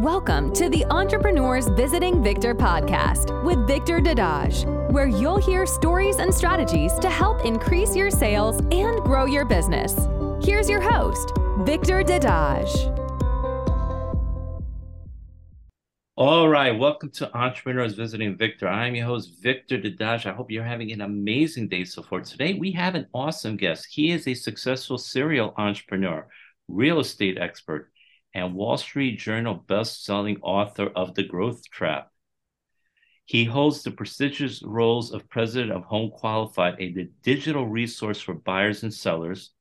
Welcome to the Entrepreneurs Visiting Victor podcast with Victor Dedaj, where you'll hear stories and strategies to help increase your sales and grow your business. Here's your host, Victor Dedaj. All right, welcome to Entrepreneurs Visiting Victor. I'm your host, Victor Dedaj. I hope you're having an amazing day so far. Today, we have an awesome guest. He is a successful serial entrepreneur, real estate expert, and Wall Street Journal best-selling author of The Growth Trap. He holds the prestigious roles of president of Home Qualified, a digital resource for buyers and sellers,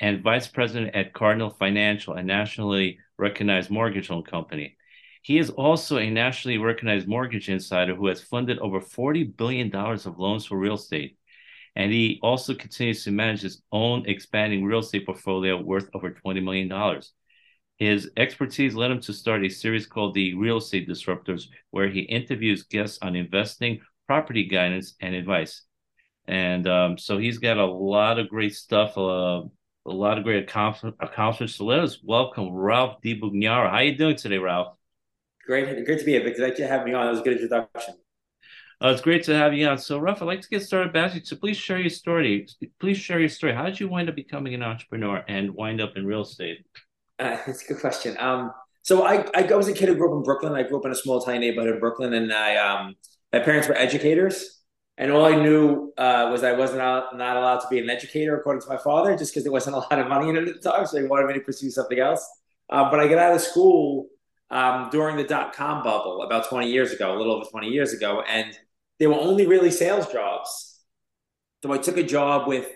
and vice president at Cardinal Financial, a nationally recognized mortgage loan company. He is also a nationally recognized mortgage insider who has funded over $40 billion of loans for real estate. And he also continues to manage his own expanding real estate portfolio worth over $20 million. His expertise led him to start a series called The Real Estate Disruptors, where he interviews guests on investing, property guidance, and advice. And um, so he's got a lot of great stuff, uh, a lot of great accomplishments. So let us welcome Ralph DiBugnara. How are you doing today, Ralph? Great, great to be here, Victor. Thanks for having me on. That was a good introduction. Uh, it's great to have you on. So, Ralph, I'd like to get started back. So, please share your story. Please share your story. How did you wind up becoming an entrepreneur and wind up in real estate? Uh, it's a good question. Um, so I, I was a kid who grew up in Brooklyn. I grew up in a small tiny neighborhood in Brooklyn, and I um, my parents were educators, and all I knew uh, was I wasn't not allowed to be an educator according to my father, just because there wasn't a lot of money in it at the time. So he wanted me to pursue something else. Uh, but I got out of school um, during the dot com bubble about 20 years ago, a little over 20 years ago, and there were only really sales jobs. So I took a job with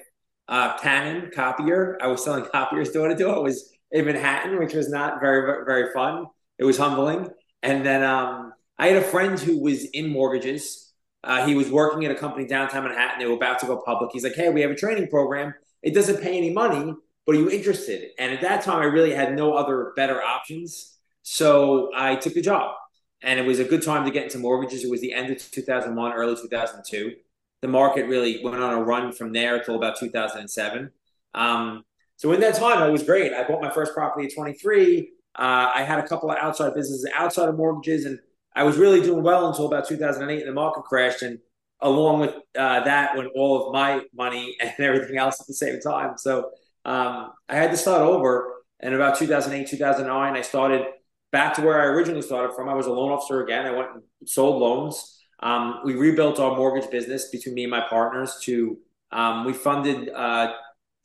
uh, Canon copier. I was selling copiers door to door. It was in Manhattan, which was not very very fun. It was humbling. And then um, I had a friend who was in mortgages. Uh, he was working at a company downtown Manhattan. They were about to go public. He's like, "Hey, we have a training program. It doesn't pay any money, but are you interested?" And at that time, I really had no other better options, so I took the job. And it was a good time to get into mortgages. It was the end of 2001, early 2002. The market really went on a run from there until about 2007. Um, so in that time, it was great. I bought my first property at 23. Uh, I had a couple of outside businesses outside of mortgages, and I was really doing well until about 2008. And the market crashed, and along with uh, that, went all of my money and everything else at the same time. So um, I had to start over. And about 2008, 2009, I started back to where I originally started from. I was a loan officer again. I went and sold loans. Um, we rebuilt our mortgage business between me and my partners to um, we funded uh,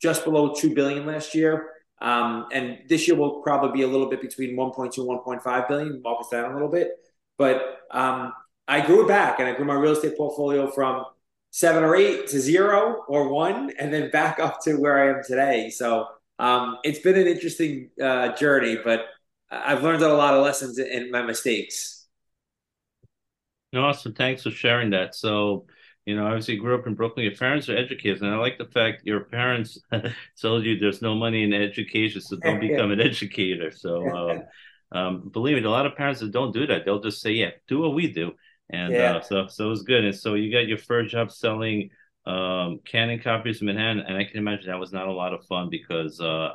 just below 2 billion last year. Um, and this year will probably be a little bit between 1.2 and 1.5 billion, markets down a little bit. But um, I grew it back and I grew my real estate portfolio from seven or eight to zero or one, and then back up to where I am today. So um, it's been an interesting uh, journey, but I've learned a lot of lessons in my mistakes. Awesome. Thanks for sharing that. So, you know, obviously grew up in Brooklyn. Your parents are educators, and I like the fact your parents told you there's no money in education, so don't become an educator. So, um, um, believe me, a lot of parents that don't do that, they'll just say, "Yeah, do what we do," and yeah. uh, so so it was good. And so you got your first job selling um, Canon copies in Manhattan, and I can imagine that was not a lot of fun because uh,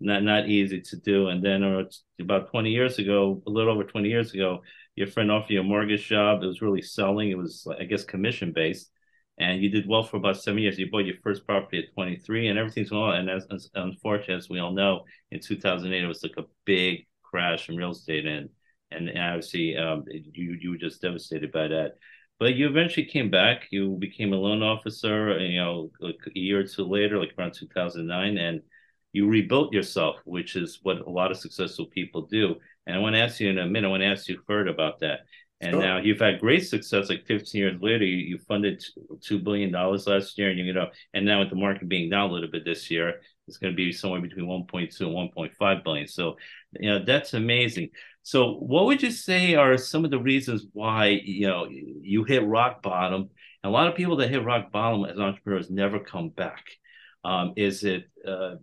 not not easy to do. And then uh, about twenty years ago, a little over twenty years ago your friend offered you a mortgage job. It was really selling. It was, I guess, commission based. And you did well for about seven years. You bought your first property at 23 and everything's well. And as, as unfortunately, as we all know, in 2008, it was like a big crash in real estate. And, and obviously, um, you, you were just devastated by that. But you eventually came back. You became a loan officer, you know, like a year or two later, like around 2009. And you rebuilt yourself, which is what a lot of successful people do. And I want to ask you in a minute, I want to ask you further about that. And sure. now you've had great success. Like 15 years later, you, you funded two billion dollars last year, and you know, and now with the market being down a little bit this year, it's going to be somewhere between 1.2 and 1.5 billion. So, you know, that's amazing. So, what would you say are some of the reasons why you know you hit rock bottom? And a lot of people that hit rock bottom as entrepreneurs never come back. Um, is it uh,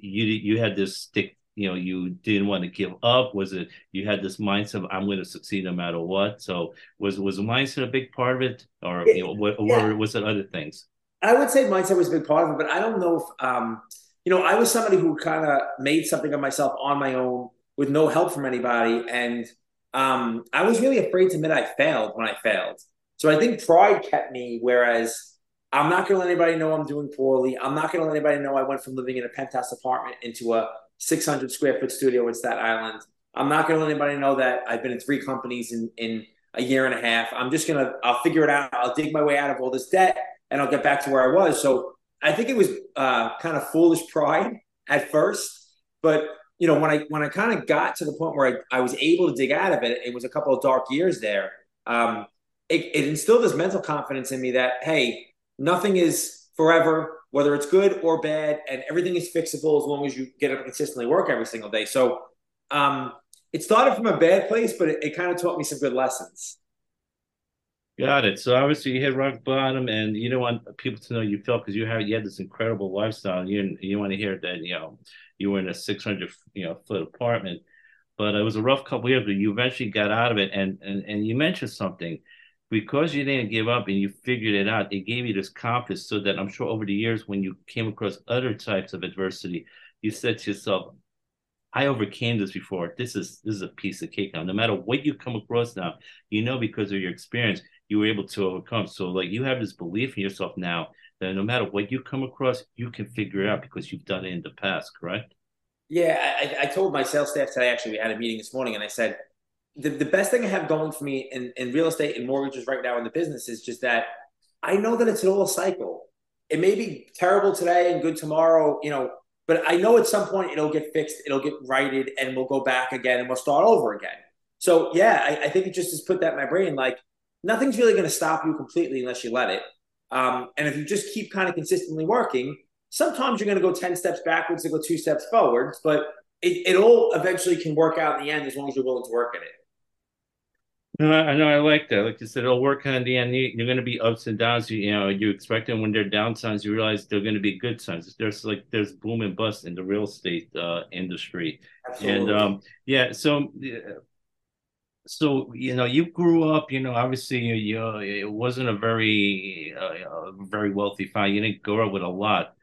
you you had this stick you know you didn't want to give up was it you had this mindset of i'm going to succeed no matter what so was was mindset a big part of it or you know what yeah. or was it other things i would say mindset was a big part of it but i don't know if um you know i was somebody who kind of made something of myself on my own with no help from anybody. And um, I was really afraid to admit I failed when I failed. So I think pride kept me, whereas I'm not going to let anybody know I'm doing poorly. I'm not going to let anybody know I went from living in a penthouse apartment into a 600 square foot studio in Staten Island. I'm not going to let anybody know that I've been in three companies in, in a year and a half. I'm just going to, I'll figure it out. I'll dig my way out of all this debt and I'll get back to where I was. So I think it was uh, kind of foolish pride at first, but you know, when I, when I kind of got to the point where I, I was able to dig out of it, it was a couple of dark years there. Um, it, it instilled this mental confidence in me that, Hey, nothing is forever, whether it's good or bad, and everything is fixable as long as you get up and consistently work every single day. So um, it started from a bad place, but it, it kind of taught me some good lessons. Got it. So obviously you hit rock bottom, and you don't want people to know you felt because you have you had this incredible lifestyle. You you want to hear that you know you were in a six hundred you know foot apartment, but it was a rough couple years. But you eventually got out of it, and and and you mentioned something because you didn't give up and you figured it out, it gave you this confidence so that I'm sure over the years when you came across other types of adversity, you said to yourself, I overcame this before. This is this is a piece of cake now. No matter what you come across now, you know because of your experience, you were able to overcome. So like you have this belief in yourself now that no matter what you come across, you can figure it out because you've done it in the past, correct? Yeah, I, I told my sales staff today. Actually, we had a meeting this morning, and I said the, the best thing I have going for me in, in real estate and mortgages right now in the business is just that I know that it's all a cycle. It may be terrible today and good tomorrow, you know, but I know at some point it'll get fixed, it'll get righted, and we'll go back again and we'll start over again. So yeah, I, I think it just has put that in my brain. Like nothing's really going to stop you completely unless you let it. Um, and if you just keep kind of consistently working, sometimes you're going to go 10 steps backwards and go two steps forwards, but it, it all eventually can work out in the end as long as you're willing to work at it. No, I know I like that. Like you said, it'll work on the end. You're going to be ups and downs. You, you know, you expect them when they're down signs. You realize they're going to be good signs. There's like there's boom and bust in the real estate uh, industry, Absolutely. and um, yeah. So, so you know, you grew up. You know, obviously, you, you it wasn't a very uh, very wealthy family. You didn't grow up with a lot,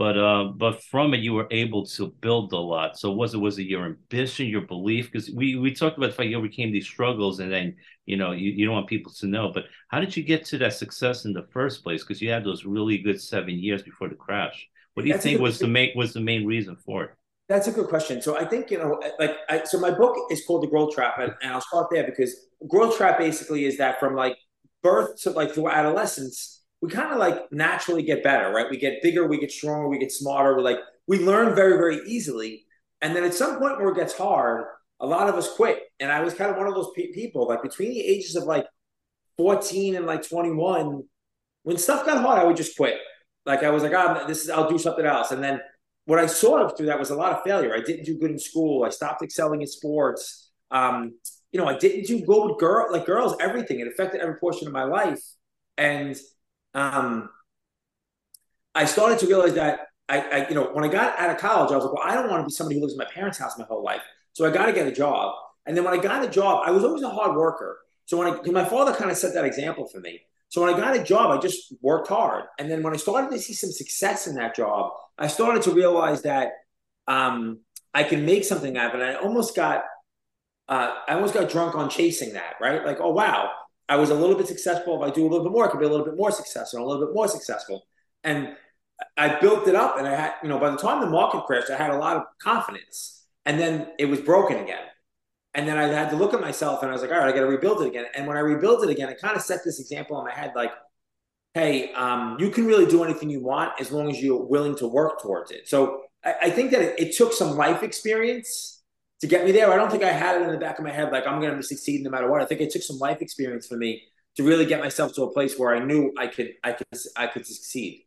but uh, but from it you were able to build a lot. So was it was it your ambition, your belief? Because we we talked about the fact you overcame these struggles, and then you know you, you don't want people to know. But how did you get to that success in the first place? Because you had those really good seven years before the crash. What do you That's think was the main was the main reason for it? That's a good question. So I think you know, like, I, so my book is called The Growth Trap, and, and I'll start there because Growth Trap basically is that from like birth to like through adolescence we kind of like naturally get better, right? We get bigger, we get stronger, we get smarter. We're like, we learn very, very easily. And then at some point where it gets hard, a lot of us quit. And I was kind of one of those pe- people, like between the ages of like 14 and like 21, when stuff got hard, I would just quit. Like I was like, oh, this is, I'll do something else. And then what I saw through that was a lot of failure. I didn't do good in school. I stopped excelling in sports. Um, you know, I didn't do good with girl, like girls, everything. It affected every portion of my life. And um, I started to realize that I, I, you know, when I got out of college, I was like, well, I don't want to be somebody who lives in my parents' house my whole life. So I got to get a job. And then when I got a job, I was always a hard worker. So when I, my father kind of set that example for me. So when I got a job, I just worked hard. And then when I started to see some success in that job, I started to realize that um, I can make something happen. I almost got, uh, I almost got drunk on chasing that, right? Like, oh wow, I was a little bit successful. If I do a little bit more, I could be a little bit more successful, a little bit more successful. And I built it up, and I had, you know, by the time the market crashed, I had a lot of confidence, and then it was broken again. And then I had to look at myself, and I was like, all right, I got to rebuild it again. And when I rebuilt it again, I kind of set this example in my head, like, hey, um, you can really do anything you want as long as you're willing to work towards it. So I, I think that it, it took some life experience to get me there. I don't think I had it in the back of my head like I'm going to succeed no matter what. I think it took some life experience for me to really get myself to a place where I knew I could I could I could succeed.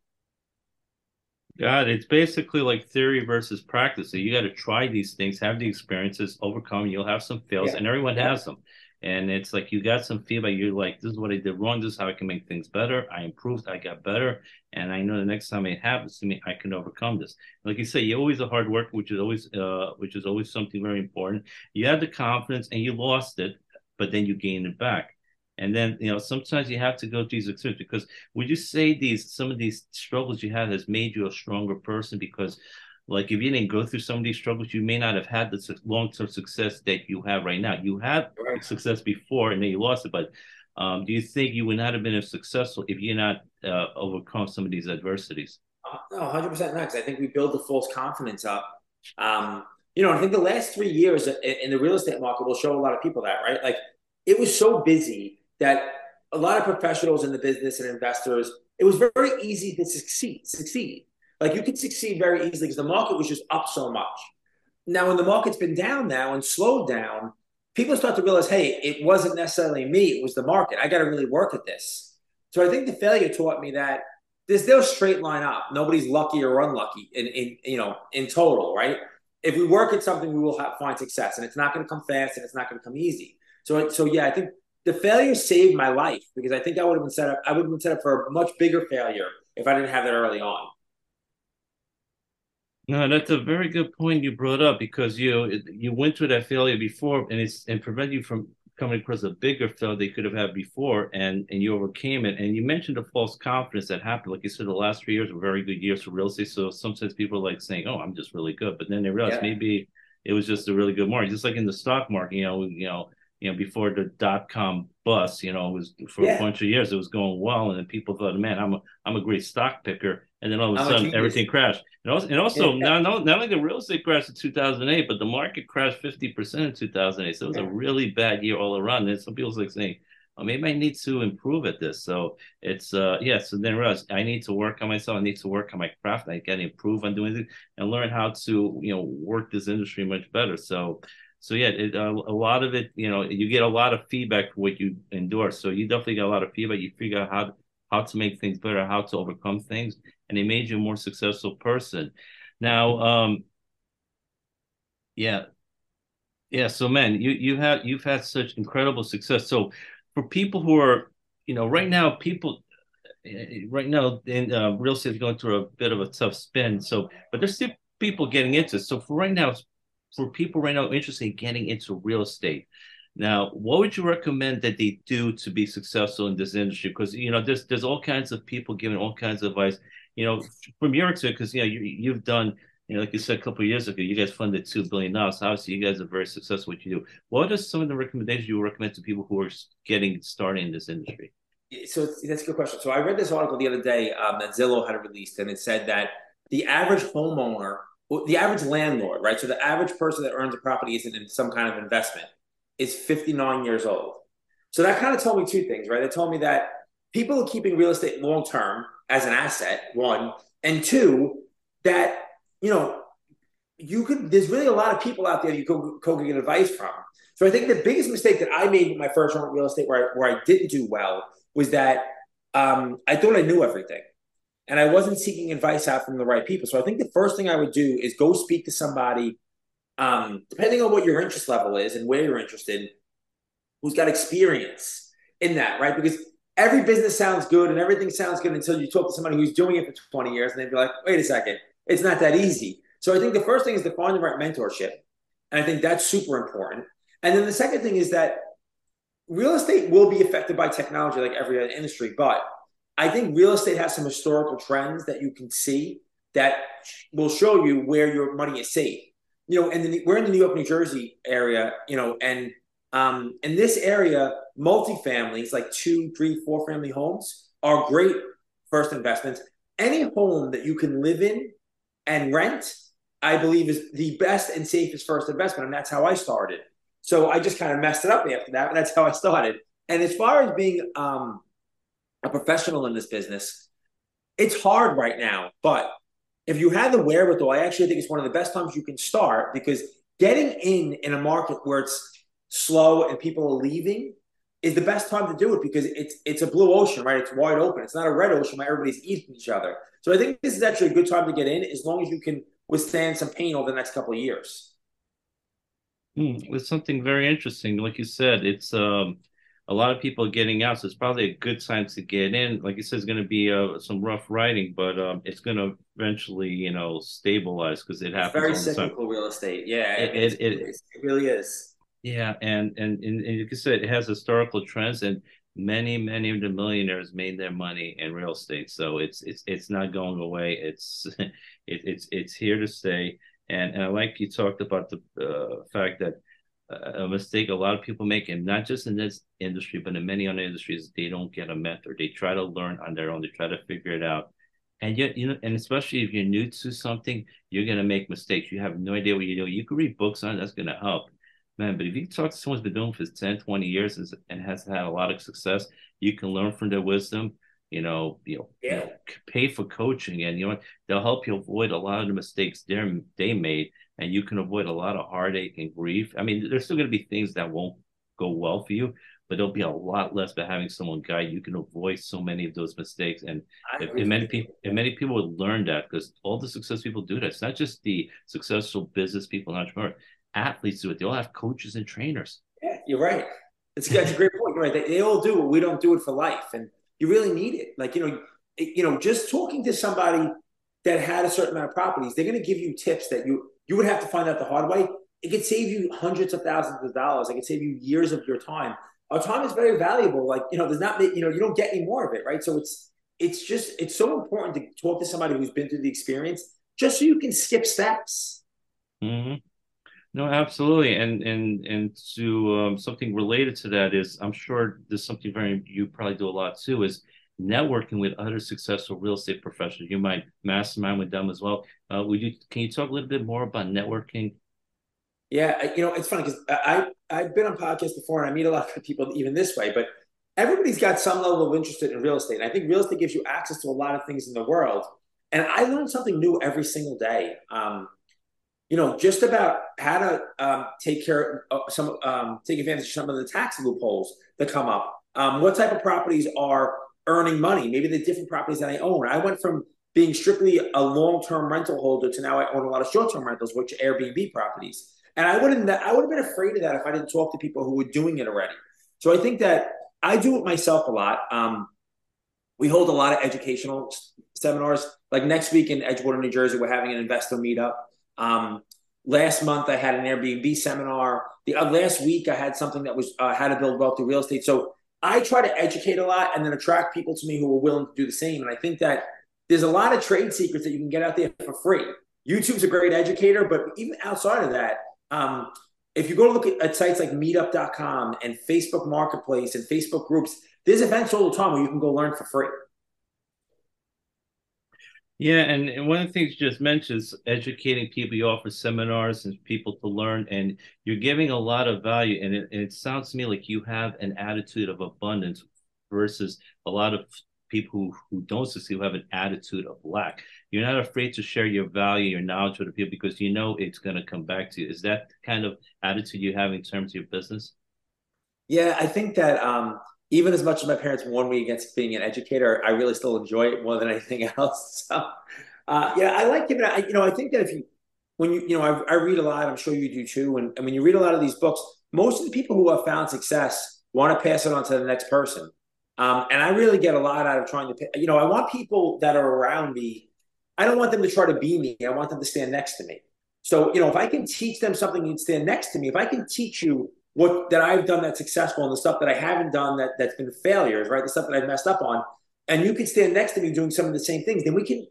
God, it's basically like theory versus practice. So you got to try these things, have the experiences, overcome. You'll have some fails, yeah. and everyone yeah. has them. And it's like you got some feedback. You're like, this is what I did wrong. This is how I can make things better. I improved. I got better. And I know the next time it happens to me, I can overcome this. Like you say, you're always a hard worker, which is always, uh, which is always something very important. You had the confidence, and you lost it, but then you gained it back. And then you know sometimes you have to go through these experiences because would you say these some of these struggles you had has made you a stronger person because like if you didn't go through some of these struggles, you may not have had the long term success that you have right now. You had right. success before and then you lost it, but um, do you think you would not have been as successful if you not uh, overcome some of these adversities? Uh, no, 100% not. Because I think we build the false confidence up. Um, you know, I think the last three years in the real estate market will show a lot of people that, right? Like it was so busy that a lot of professionals in the business and investors, it was very easy to succeed. Succeed. Like you could succeed very easily because the market was just up so much. Now, when the market's been down now and slowed down, people start to realize, hey, it wasn't necessarily me, it was the market. I got to really work at this. So I think the failure taught me that there's no straight line up. Nobody's lucky or unlucky in, in you know in total, right? If we work at something, we will have, find success, and it's not going to come fast and it's not going to come easy. So so yeah, I think the failure saved my life because I think I would have been set up. I would have been set up for a much bigger failure if I didn't have that early on. No, that's a very good point you brought up because you you went through that failure before, and it's and prevent you from coming across a bigger failure they could have had before, and and you overcame it. And you mentioned the false confidence that happened. Like you said, the last three years were very good years for real estate. So sometimes people are like saying, "Oh, I'm just really good," but then they realize yeah. maybe it was just a really good market. Just like in the stock market, you know, you know, you know, before the dot com bust, you know, it was for yeah. a bunch of years it was going well, and then people thought, "Man, I'm a I'm a great stock picker." and then all of a sudden everything crashed. And also, and also yeah. not, not only the real estate crashed in 2008, but the market crashed 50% in 2008. So it was yeah. a really bad year all around. And some people's like saying, oh, maybe I need to improve at this. So it's, uh, yeah, so then realize I need to work on myself. I need to work on my craft. I got to improve on doing it and learn how to, you know, work this industry much better. So, so yeah, it, a lot of it, you know, you get a lot of feedback for what you endorse. So you definitely get a lot of feedback. You figure out how how to make things better, how to overcome things, and it made you a more successful person. Now, um, yeah, yeah. So, man, you you have you've had such incredible success. So, for people who are, you know, right now, people right now in uh, real estate is going through a bit of a tough spin. So, but there's still people getting into. It. So, for right now, for people right now interested in getting into real estate, now, what would you recommend that they do to be successful in this industry? Because you know, there's there's all kinds of people giving all kinds of advice. You know, from your experience, because you know you you've done, you know, like you said a couple years ago, you guys funded two billion dollars. So obviously, you guys are very successful. What you do. What are some of the recommendations you recommend to people who are getting started in this industry? So that's a good question. So I read this article the other day um, that Zillow had released, and it said that the average homeowner, the average landlord, right? So the average person that earns a property isn't in some kind of investment is 59 years old. So that kind of told me two things, right? It told me that people are keeping real estate long term as an asset, one, and two, that, you know, you could, there's really a lot of people out there you could, could get advice from. So I think the biggest mistake that I made with my first run real estate where I, where I didn't do well was that um, I thought I knew everything and I wasn't seeking advice out from the right people. So I think the first thing I would do is go speak to somebody um, depending on what your interest level is and where you're interested, who's got experience in that, right? Because every business sounds good and everything sounds good until you talk to somebody who's doing it for 20 years and they'd be like, wait a second, it's not that easy. So I think the first thing is to find the right mentorship. And I think that's super important. And then the second thing is that real estate will be affected by technology like every other industry, but I think real estate has some historical trends that you can see that will show you where your money is safe you know, and we're in the New York, New Jersey area, you know, and um, in this area, multifamilies, like two, three, four family homes, are great first investments. Any home that you can live in and rent, I believe, is the best and safest first investment. And that's how I started. So I just kind of messed it up after that, but that's how I started. And as far as being um, a professional in this business, it's hard right now, but if you have the wherewithal, I actually think it's one of the best times you can start because getting in in a market where it's slow and people are leaving is the best time to do it because it's it's a blue ocean, right? It's wide open. It's not a red ocean where everybody's eating each other. So I think this is actually a good time to get in as long as you can withstand some pain over the next couple of years. Hmm, it's something very interesting. Like you said, it's um a lot of people getting out. So it's probably a good time to get in. Like you said, it's going to be uh, some rough riding, but um, it's going to eventually, you know, stabilize because it happens. very cyclical real estate. Yeah, it it, it, it, really is. Yeah, and, and and and like you said, it has historical trends, and many many of the millionaires made their money in real estate so it's it's it's not going away it's it, it's it's here to stay and and I like you talked about the uh, fact that a mistake a lot of people make and not just in this industry but in many other industries they don't get a mentor. They try to learn on their own. They try to figure it out. And yet you know and especially if you're new to something you're going to make mistakes. You have no idea what you do. You can read books on it, that's going to help. Man, but if you talk to someone who's been doing for 10, 20 years and has had a lot of success, you can learn from their wisdom. You know, you know, yeah. you know, pay for coaching, and you know they'll help you avoid a lot of the mistakes they they made, and you can avoid a lot of heartache and grief. I mean, there's still going to be things that won't go well for you, but there'll be a lot less by having someone guide you can avoid so many of those mistakes and, if, and many people and many people would learn that because all the success people do that it's not just the successful business people and entrepreneurs athletes do it. They all have coaches and trainers. Yeah, you're right. It's, that's a great point. You're right. They, they all do it. We don't do it for life, and you really need it. Like you know, you know, just talking to somebody that had a certain amount of properties, they're going to give you tips that you you would have to find out the hard way. It could save you hundreds of thousands of dollars. It could save you years of your time. Our time is very valuable. Like you know, there's not you know you don't get any more of it, right? So it's it's just it's so important to talk to somebody who's been through the experience, just so you can skip steps. Mm-hmm. No, absolutely, and and and to um, something related to that is, I'm sure there's something very you probably do a lot too is networking with other successful real estate professionals. You might mastermind with them as well. Uh, would you? Can you talk a little bit more about networking? Yeah, you know, it's funny because I I've been on podcasts before and I meet a lot of people even this way, but everybody's got some level of interest in real estate. And I think real estate gives you access to a lot of things in the world. And I learn something new every single day. Um, you know, just about how to um, take care of some, um, take advantage of some of the tax loopholes that come up. Um, what type of properties are earning money? Maybe the different properties that I own. I went from being strictly a long-term rental holder to now I own a lot of short-term rentals, which are Airbnb properties. And I wouldn't, I would have been afraid of that if I didn't talk to people who were doing it already. So I think that I do it myself a lot. Um, we hold a lot of educational seminars. Like next week in Edgewater, New Jersey, we're having an investor meetup. Um, last month, I had an Airbnb seminar. The uh, last week, I had something that was uh, how to build wealth through real estate. So I try to educate a lot and then attract people to me who are willing to do the same. And I think that there's a lot of trade secrets that you can get out there for free. YouTube's a great educator, but even outside of that, um, if you go look at, at, sites like meetup.com and Facebook Marketplace and Facebook groups, there's events all the time where you can go learn for free. Yeah, and, and one of the things you just mentioned is educating people. You offer seminars and people to learn, and you're giving a lot of value. And it, and it sounds to me like you have an attitude of abundance versus a lot of people who, who don't succeed who have an attitude of lack. You're not afraid to share your value, your knowledge with the people because you know it's going to come back to you. Is that kind of attitude you have in terms of your business? Yeah, I think that um, even as much as my parents warned me against being an educator, I really still enjoy it more than anything else. So, uh, yeah, I like giving. I, you know, I think that if you, when you, you know, I, I read a lot. I'm sure you do too. And, and when you read a lot of these books, most of the people who have found success want to pass it on to the next person. Um, and I really get a lot out of trying to, you know, I want people that are around me. I don't want them to try to be me. I want them to stand next to me. So, you know, if I can teach them something, you stand next to me. If I can teach you what that I've done that's successful and the stuff that I haven't done that that's been failures, right? The stuff that I've messed up on, and you can stand next to me doing some of the same things, then we can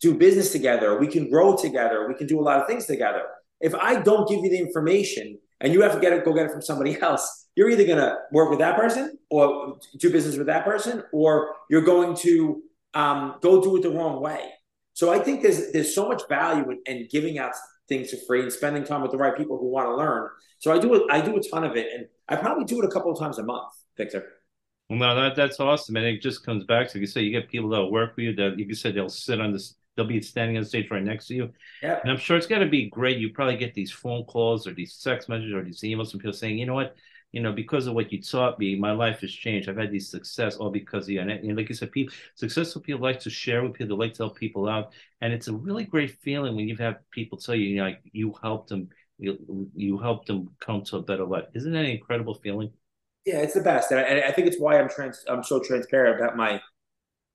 do business together. We can grow together. We can do a lot of things together. If I don't give you the information and you have to get it, go get it from somebody else, you're either going to work with that person or do business with that person, or you're going to um, go do it the wrong way. So I think there's there's so much value in, in giving out things for free and spending time with the right people who want to learn. So I do it. I do a ton of it, and I probably do it a couple of times a month, Victor. Well, that that's awesome, and it just comes back to you say you get people that work for you that you said they'll sit on this, they'll be standing on stage right next to you. Yeah, and I'm sure it's got to be great. You probably get these phone calls or these text messages or these emails from people saying, you know what, you know, because of what you taught me, my life has changed. I've had these success all because of you. And, and like you said, people, successful people like to share with people, they like to help people out. And it's a really great feeling when you have people tell you, you know, like you helped them, you, you helped them come to a better life. Isn't that an incredible feeling? Yeah, it's the best. And I, I think it's why I'm trans, I'm so transparent about my,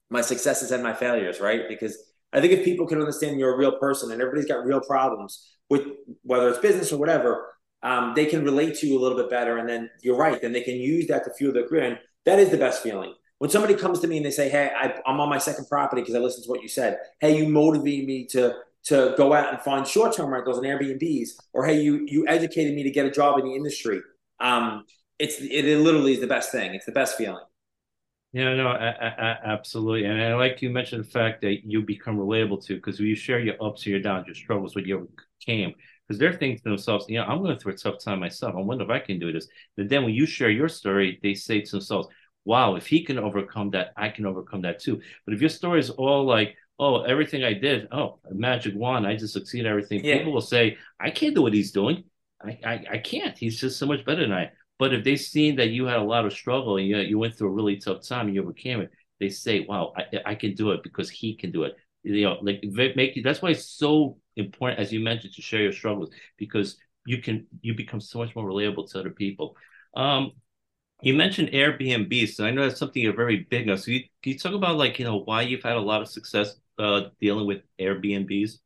my successes and my failures, right? Because I think if people can understand you're a real person and everybody's got real problems with whether it's business or whatever, um, they can relate to you a little bit better. And then you're right. Then they can use that to fuel their career. And that is the best feeling. When somebody comes to me and they say, "Hey, I, am on my second property because I listened to what you said. Hey, you motivated me to to go out and find short term rentals and Airbnbs, or hey, you you educated me to get a job in the industry." Um, it's it, it literally is the best thing. It's the best feeling. Yeah, no, I, I, absolutely. And I like you mentioned the fact that you become relatable to because you share your ups and your downs, your struggles, what you overcame. Because they're thinking to themselves, you know, I'm going through a tough time myself. I wonder if I can do this. But then when you share your story, they say to themselves, wow, if he can overcome that, I can overcome that too. But if your story is all like, oh, everything I did, oh, magic wand, I just succeed everything, yeah. people will say, I can't do what he's doing. I, I, I can't. He's just so much better than I. But if they seen that you had a lot of struggle and you, you went through a really tough time and you overcame it, they say, "Wow, I, I can do it because he can do it." You know, like make that's why it's so important, as you mentioned, to share your struggles because you can you become so much more relatable to other people. Um, you mentioned Airbnb, so I know that's something you're very big on. So you, can you talk about like you know why you've had a lot of success uh, dealing with Airbnbs?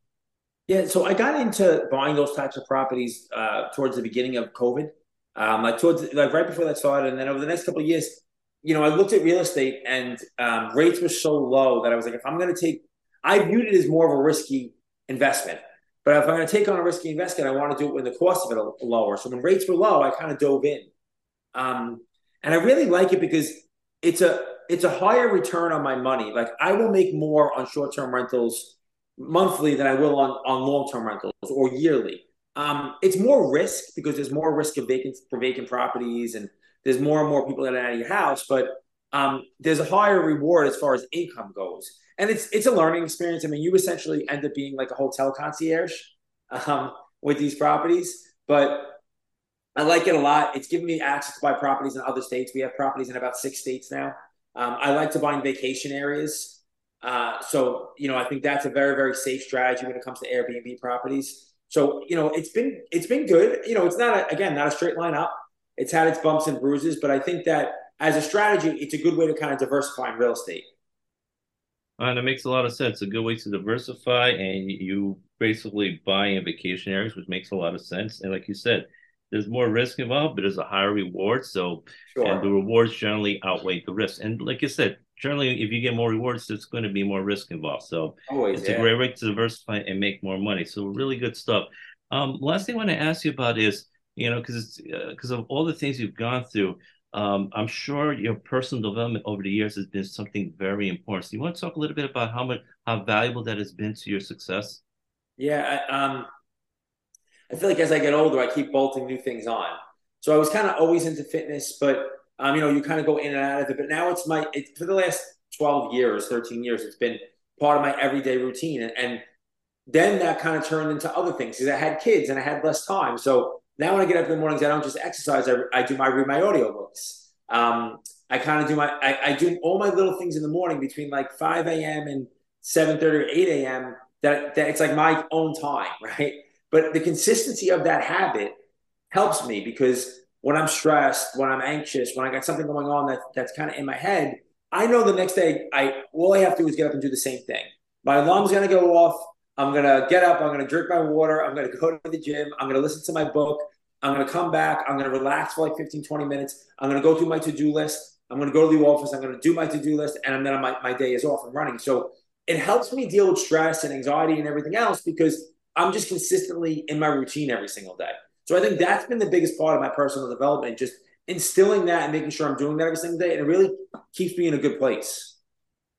Yeah, so I got into buying those types of properties uh, towards the beginning of COVID. Um, like towards like right before that started, and then over the next couple of years, you know, I looked at real estate and um, rates were so low that I was like, if I'm going to take, I viewed it as more of a risky investment. But if I'm going to take on a risky investment, I want to do it when the cost of it are lower. So when rates were low, I kind of dove in, um, and I really like it because it's a it's a higher return on my money. Like I will make more on short term rentals monthly than I will on on long term rentals or yearly. Um, it's more risk because there's more risk of vacant for vacant properties, and there's more and more people that are out of your house. But um, there's a higher reward as far as income goes, and it's it's a learning experience. I mean, you essentially end up being like a hotel concierge um, with these properties, but I like it a lot. It's given me access to buy properties in other states. We have properties in about six states now. Um, I like to buy in vacation areas. Uh, so, you know, I think that's a very, very safe strategy when it comes to Airbnb properties. So you know, it's been it's been good. You know, it's not a, again not a straight line up. It's had its bumps and bruises, but I think that as a strategy, it's a good way to kind of diversify in real estate. Uh, and it makes a lot of sense. A good way to diversify, and you basically buy in vacation areas, which makes a lot of sense. And like you said, there's more risk involved, but there's a higher reward. So, sure. and the rewards generally outweigh the risk. And like you said, generally, if you get more rewards, there's going to be more risk involved. So Always, it's yeah. a great way to diversify and make more money. So really good stuff. Um, last thing I want to ask you about is, you know, because because uh, of all the things you've gone through, um, I'm sure your personal development over the years has been something very important. So you want to talk a little bit about how much how valuable that has been to your success? Yeah, I, um, I feel like as I get older, I keep bolting new things on. So I was kind of always into fitness, but um, you know, you kind of go in and out of it. But now it's my it's for the last 12 years, 13 years, it's been part of my everyday routine. And, and then that kind of turned into other things because I had kids and I had less time. So now when I get up in the mornings, I don't just exercise. I, I do my read my audiobooks. Um, I kind of do my I, I, do all my little things in the morning between like 5 a.m. and 7 30 or 8 a.m. That, that it's like my own time, right? But the consistency of that habit helps me because when I'm stressed, when I'm anxious, when I got something going on that that's kind of in my head, I know the next day I all I have to do is get up and do the same thing. My alarm's gonna go off. I'm gonna get up. I'm gonna drink my water. I'm gonna go to the gym. I'm gonna listen to my book. I'm gonna come back. I'm gonna relax for like 15, 20 minutes. I'm gonna go through my to-do list. I'm gonna go to the office. I'm gonna do my to-do list, and then my, my day is off and running. So it helps me deal with stress and anxiety and everything else because I'm just consistently in my routine every single day. So I think that's been the biggest part of my personal development, just instilling that and making sure I'm doing that every single day. And it really keeps me in a good place.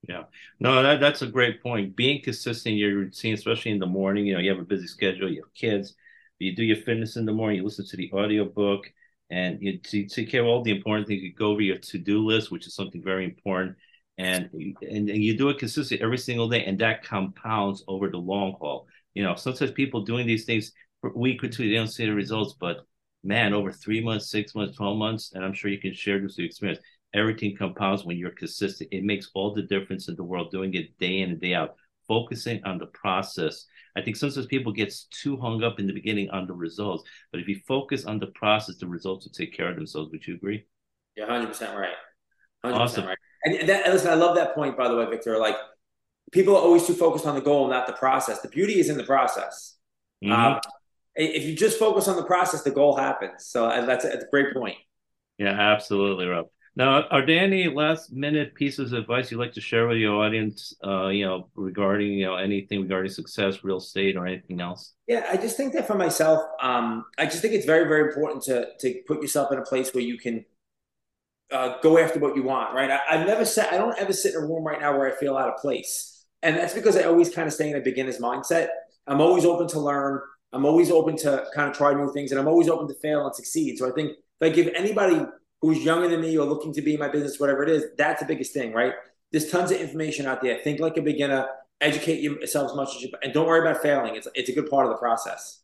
Yeah, no, that, that's a great point. Being consistent in your routine, especially in the morning, you know, you have a busy schedule, you have kids, you do your fitness in the morning, you listen to the audio book, and you, you take care of all the important things. You go over your to do list, which is something very important, and, and and you do it consistently every single day, and that compounds over the long haul. You know, sometimes people doing these things week or two, they don't see the results, but man, over three months, six months, 12 months, and I'm sure you can share this experience. Everything compounds when you're consistent. It makes all the difference in the world doing it day in and day out, focusing on the process. I think sometimes people get too hung up in the beginning on the results, but if you focus on the process, the results will take care of themselves. Would you agree? Yeah, 100% right. 100% awesome. right. And that, listen, I love that point, by the way, Victor. Like, people are always too focused on the goal, not the process. The beauty is in the process. Mm-hmm. Um, if you just focus on the process, the goal happens. So uh, that's a, that's a great point. Yeah, absolutely, Rob. Now, are there any last minute pieces of advice you'd like to share with your audience, uh, you know, regarding, you know, anything regarding success, real estate or anything else? Yeah, I just think that for myself, um, I just think it's very, very important to, to put yourself in a place where you can uh, go after what you want, right? I, have never said, I don't ever sit in a room right now where I feel out of place. And that's because I always kind of stay in a beginner's mindset. I'm always open to learn. I'm always open to kind of try new things and I'm always open to fail and succeed. So I think if I give anybody who's younger than me or looking to be in my business, whatever it is, that's the biggest thing, right? There's tons of information out there. Think like a beginner, educate yourself as much as you and don't worry about failing. It's it's a good part of the process.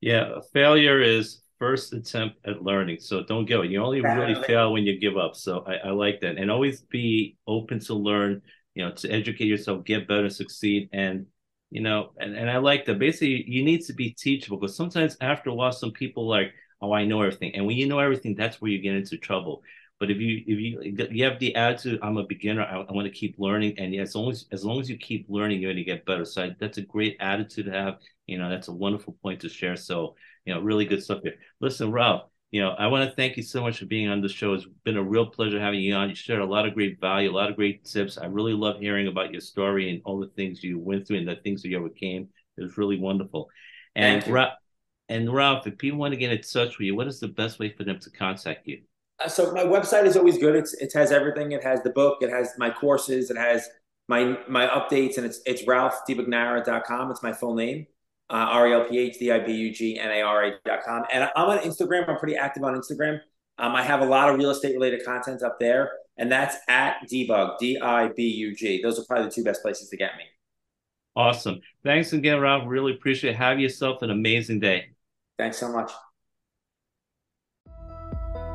Yeah, failure is first attempt at learning. So don't give it. You only really fail when you give up. So I, I like that. And always be open to learn, you know, to educate yourself, get better, succeed. And you know, and, and I like that. Basically, you need to be teachable because sometimes after a while, some people like, oh, I know everything. And when you know everything, that's where you get into trouble. But if you if you you have the attitude, I'm a beginner, I, I want to keep learning, and as long as as long as you keep learning, you're going to get better. So I, that's a great attitude to have. You know, that's a wonderful point to share. So you know, really good stuff here. Listen, Ralph, you know, I want to thank you so much for being on the show. It's been a real pleasure having you on. You shared a lot of great value, a lot of great tips. I really love hearing about your story and all the things you went through and the things that you overcame. It was really wonderful. And Ralph, and Ralph, if people want to get in touch with you, what is the best way for them to contact you? Uh, so my website is always good. It's it has everything. It has the book. It has my courses. It has my my updates, and it's it's ralphdibugnara.com. It's my full name, uh, R E L P H D I B U G N A R A dot com. And I'm on Instagram. I'm pretty active on Instagram. Um, I have a lot of real estate related content up there, and that's at dibug D I B U G. Those are probably the two best places to get me. Awesome. Thanks again, Ralph. Really appreciate it. Have yourself an amazing day. Thanks so much.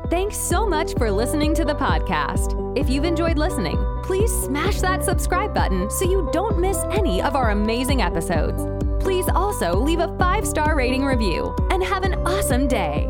Thanks so much for listening to the podcast. If you've enjoyed listening, please smash that subscribe button so you don't miss any of our amazing episodes. Please also leave a five star rating review and have an awesome day.